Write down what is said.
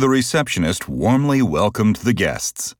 The receptionist warmly welcomed the guests.